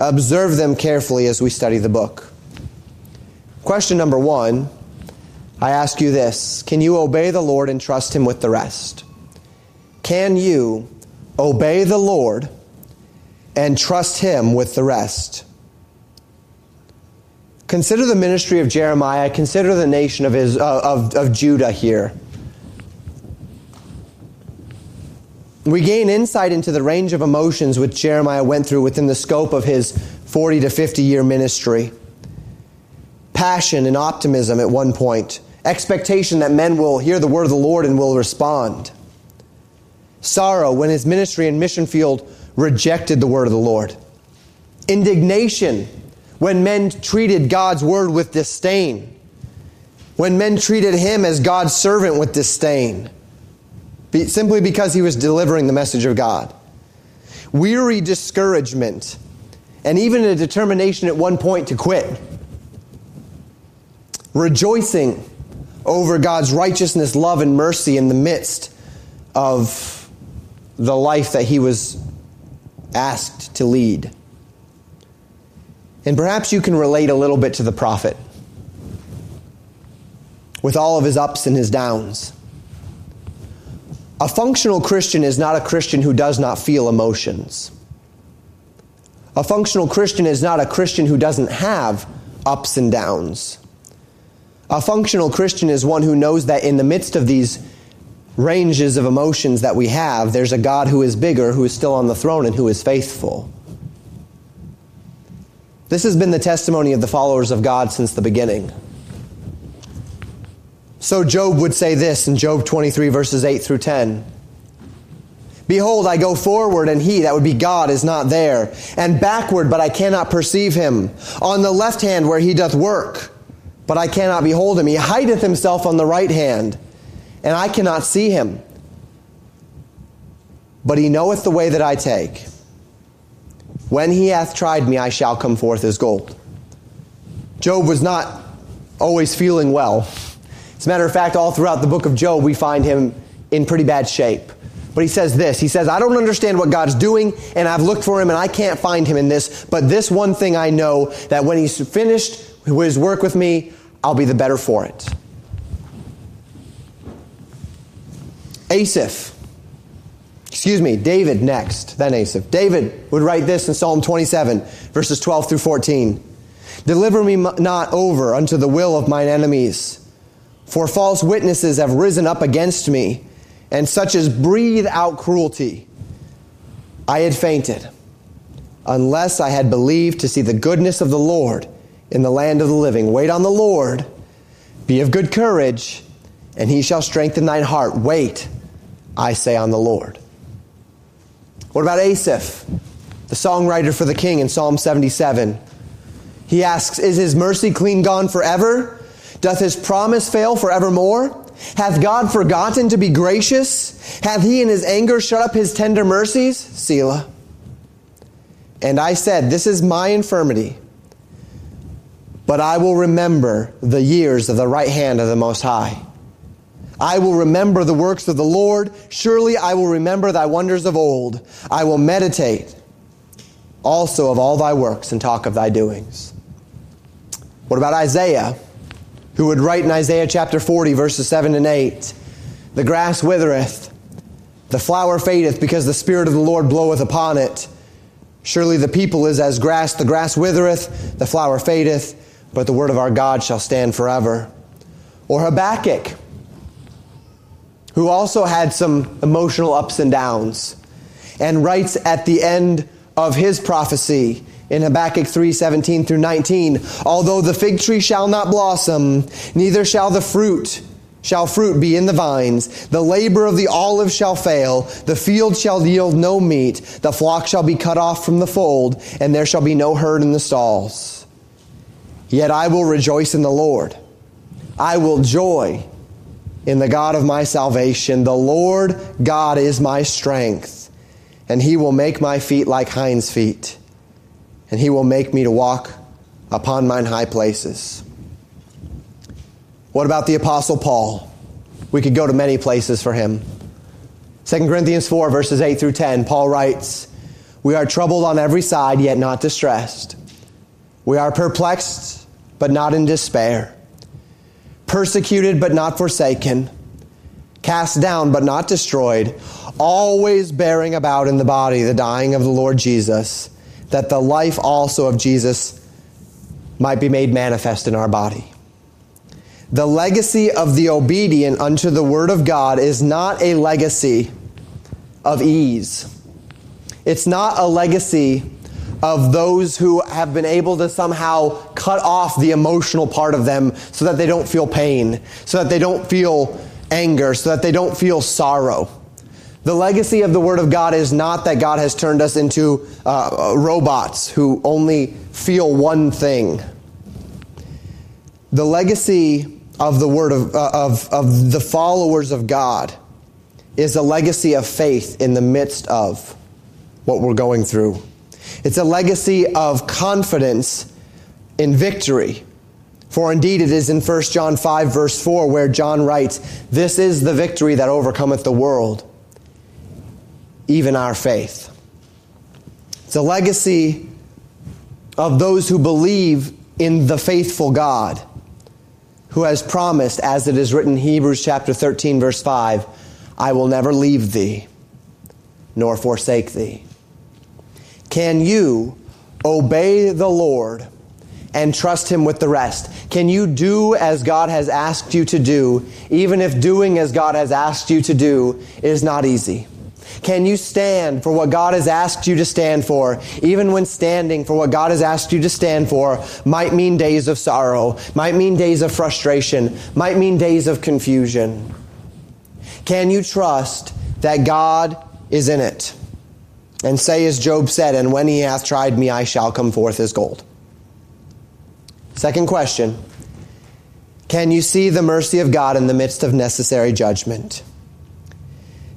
observe them carefully as we study the book. Question number one I ask you this Can you obey the Lord and trust Him with the rest? Can you obey the Lord and trust Him with the rest? Consider the ministry of Jeremiah, consider the nation of, his, uh, of, of Judah here. We gain insight into the range of emotions which Jeremiah went through within the scope of his 40 to 50 year ministry. Passion and optimism at one point, expectation that men will hear the word of the Lord and will respond. Sorrow when his ministry and mission field rejected the word of the Lord. Indignation when men treated God's word with disdain. When men treated him as God's servant with disdain simply because he was delivering the message of God. Weary discouragement, and even a determination at one point to quit. Rejoicing over God's righteousness, love, and mercy in the midst of the life that he was asked to lead. And perhaps you can relate a little bit to the prophet with all of his ups and his downs. A functional Christian is not a Christian who does not feel emotions. A functional Christian is not a Christian who doesn't have ups and downs. A functional Christian is one who knows that in the midst of these ranges of emotions that we have, there's a God who is bigger, who is still on the throne, and who is faithful. This has been the testimony of the followers of God since the beginning. So Job would say this in Job 23, verses 8 through 10. Behold, I go forward, and he, that would be God, is not there. And backward, but I cannot perceive him. On the left hand, where he doth work, but I cannot behold him. He hideth himself on the right hand, and I cannot see him. But he knoweth the way that I take. When he hath tried me, I shall come forth as gold. Job was not always feeling well. As a matter of fact, all throughout the book of Job, we find him in pretty bad shape. But he says this He says, I don't understand what God's doing, and I've looked for him, and I can't find him in this. But this one thing I know that when he's finished his work with me, I'll be the better for it. Asaph. Excuse me, David next, then Asaph. David would write this in Psalm 27, verses 12 through 14. Deliver me not over unto the will of mine enemies for false witnesses have risen up against me, and such as breathe out cruelty. I had fainted. unless I had believed to see the goodness of the Lord in the land of the living. Wait on the Lord. Be of good courage, and he shall strengthen thine heart. Wait, I say, on the Lord. What about Asaph, the songwriter for the king in Psalm 77? He asks, Is his mercy clean gone forever? Doth his promise fail forevermore? Hath God forgotten to be gracious? Hath he in his anger shut up his tender mercies? Selah. And I said, This is my infirmity, but I will remember the years of the right hand of the Most High. I will remember the works of the Lord. Surely I will remember thy wonders of old. I will meditate also of all thy works and talk of thy doings. What about Isaiah, who would write in Isaiah chapter 40, verses 7 and 8 The grass withereth, the flower fadeth, because the Spirit of the Lord bloweth upon it. Surely the people is as grass, the grass withereth, the flower fadeth, but the word of our God shall stand forever. Or Habakkuk, who also had some emotional ups and downs, and writes at the end of his prophecy in Habakkuk 3:17 through 19, although the fig tree shall not blossom, neither shall the fruit shall fruit be in the vines. The labor of the olive shall fail. The field shall yield no meat. The flock shall be cut off from the fold, and there shall be no herd in the stalls. Yet I will rejoice in the Lord. I will joy in the God of my salvation. The Lord God is my strength, and he will make my feet like hinds' feet, and he will make me to walk upon mine high places. What about the Apostle Paul? We could go to many places for him. 2 Corinthians 4, verses 8 through 10, Paul writes, We are troubled on every side, yet not distressed. We are perplexed, but not in despair. Persecuted, but not forsaken. Cast down, but not destroyed. Always bearing about in the body the dying of the Lord Jesus, that the life also of Jesus might be made manifest in our body. The legacy of the obedient unto the word of God is not a legacy of ease. It's not a legacy of those who have been able to somehow cut off the emotional part of them so that they don't feel pain, so that they don't feel anger, so that they don't feel sorrow. The legacy of the Word of God is not that God has turned us into uh, robots who only feel one thing. The legacy of the word of, uh, of, of the followers of God is a legacy of faith in the midst of what we're going through. It's a legacy of confidence in victory. For indeed it is in 1 John 5 verse 4 where John writes, This is the victory that overcometh the world, even our faith. It's a legacy of those who believe in the faithful God who has promised, as it is written in Hebrews chapter 13, verse 5, I will never leave thee nor forsake thee. Can you obey the Lord and trust Him with the rest? Can you do as God has asked you to do, even if doing as God has asked you to do is not easy? Can you stand for what God has asked you to stand for, even when standing for what God has asked you to stand for might mean days of sorrow, might mean days of frustration, might mean days of confusion? Can you trust that God is in it? And say, as Job said, and when he hath tried me, I shall come forth as gold. Second question Can you see the mercy of God in the midst of necessary judgment?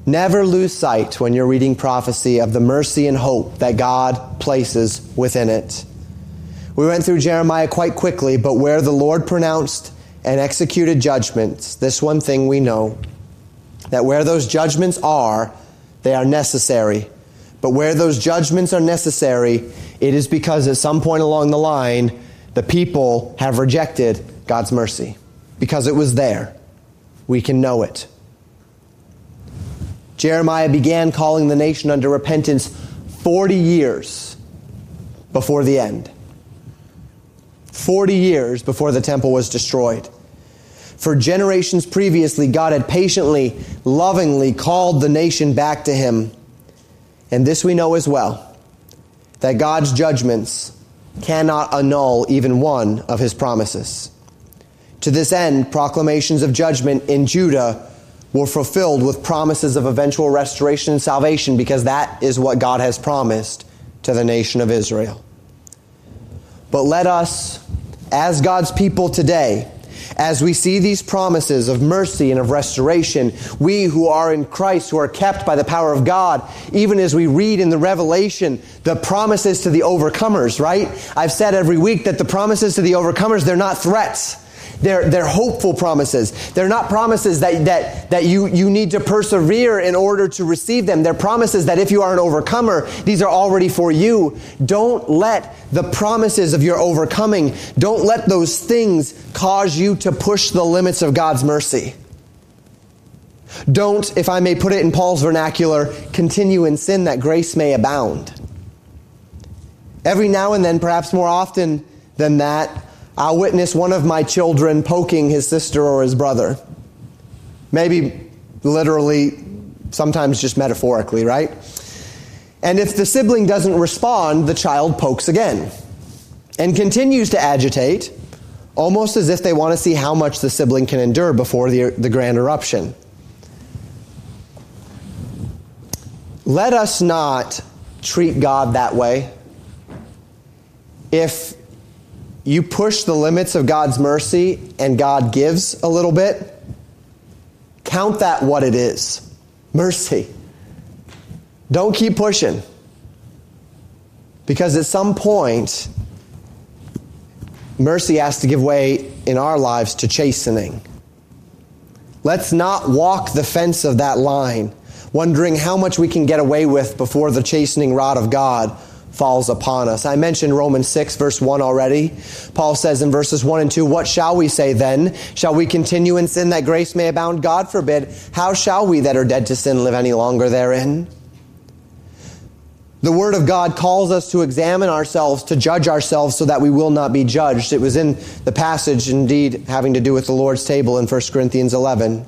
Never lose sight when you're reading prophecy of the mercy and hope that God places within it. We went through Jeremiah quite quickly, but where the Lord pronounced and executed judgments, this one thing we know that where those judgments are, they are necessary. But where those judgments are necessary, it is because at some point along the line, the people have rejected God's mercy because it was there. We can know it. Jeremiah began calling the nation unto repentance 40 years before the end. 40 years before the temple was destroyed. For generations previously, God had patiently, lovingly called the nation back to Him. And this we know as well that God's judgments cannot annul even one of his promises. To this end, proclamations of judgment in Judah were fulfilled with promises of eventual restoration and salvation because that is what God has promised to the nation of Israel. But let us, as God's people today, as we see these promises of mercy and of restoration, we who are in Christ, who are kept by the power of God, even as we read in the Revelation the promises to the overcomers, right? I've said every week that the promises to the overcomers, they're not threats. They're, they're hopeful promises. They're not promises that, that, that you, you need to persevere in order to receive them. They're promises that if you are an overcomer, these are already for you. Don't let the promises of your overcoming, don't let those things cause you to push the limits of God's mercy. Don't, if I may put it in Paul's vernacular, continue in sin that grace may abound. Every now and then, perhaps more often than that, I'll witness one of my children poking his sister or his brother. Maybe literally, sometimes just metaphorically, right? And if the sibling doesn't respond, the child pokes again and continues to agitate, almost as if they want to see how much the sibling can endure before the, the grand eruption. Let us not treat God that way. If you push the limits of God's mercy and God gives a little bit, count that what it is mercy. Don't keep pushing. Because at some point, mercy has to give way in our lives to chastening. Let's not walk the fence of that line, wondering how much we can get away with before the chastening rod of God falls upon us. I mentioned Romans 6 verse 1 already. Paul says in verses 1 and 2, What shall we say then? Shall we continue in sin that grace may abound? God forbid. How shall we that are dead to sin live any longer therein? The Word of God calls us to examine ourselves, to judge ourselves so that we will not be judged. It was in the passage, indeed, having to do with the Lord's table in 1 Corinthians 11.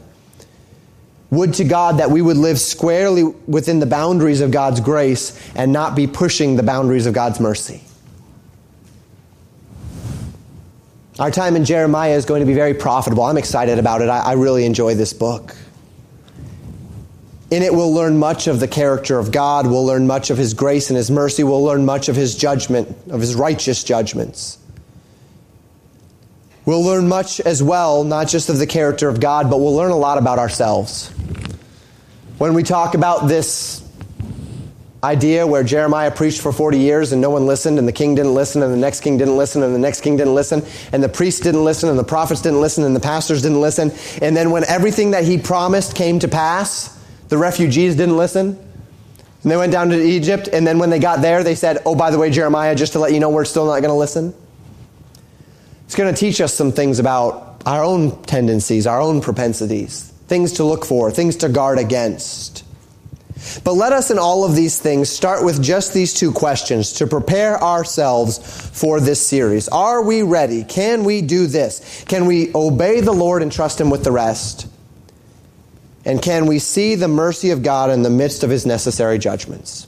Would to God that we would live squarely within the boundaries of God's grace and not be pushing the boundaries of God's mercy. Our time in Jeremiah is going to be very profitable. I'm excited about it. I, I really enjoy this book. In it, we'll learn much of the character of God. We'll learn much of His grace and His mercy. We'll learn much of His judgment, of His righteous judgments. We'll learn much as well, not just of the character of God, but we'll learn a lot about ourselves. When we talk about this idea where Jeremiah preached for 40 years and no one listened, and the king didn't listen, and the next king didn't listen, and the next king didn't listen, and the priests didn't listen, and the prophets didn't listen, and the pastors didn't listen, and then when everything that he promised came to pass, the refugees didn't listen, and they went down to Egypt, and then when they got there, they said, Oh, by the way, Jeremiah, just to let you know, we're still not going to listen. It's going to teach us some things about our own tendencies, our own propensities, things to look for, things to guard against. But let us in all of these things start with just these two questions to prepare ourselves for this series. Are we ready? Can we do this? Can we obey the Lord and trust Him with the rest? And can we see the mercy of God in the midst of His necessary judgments?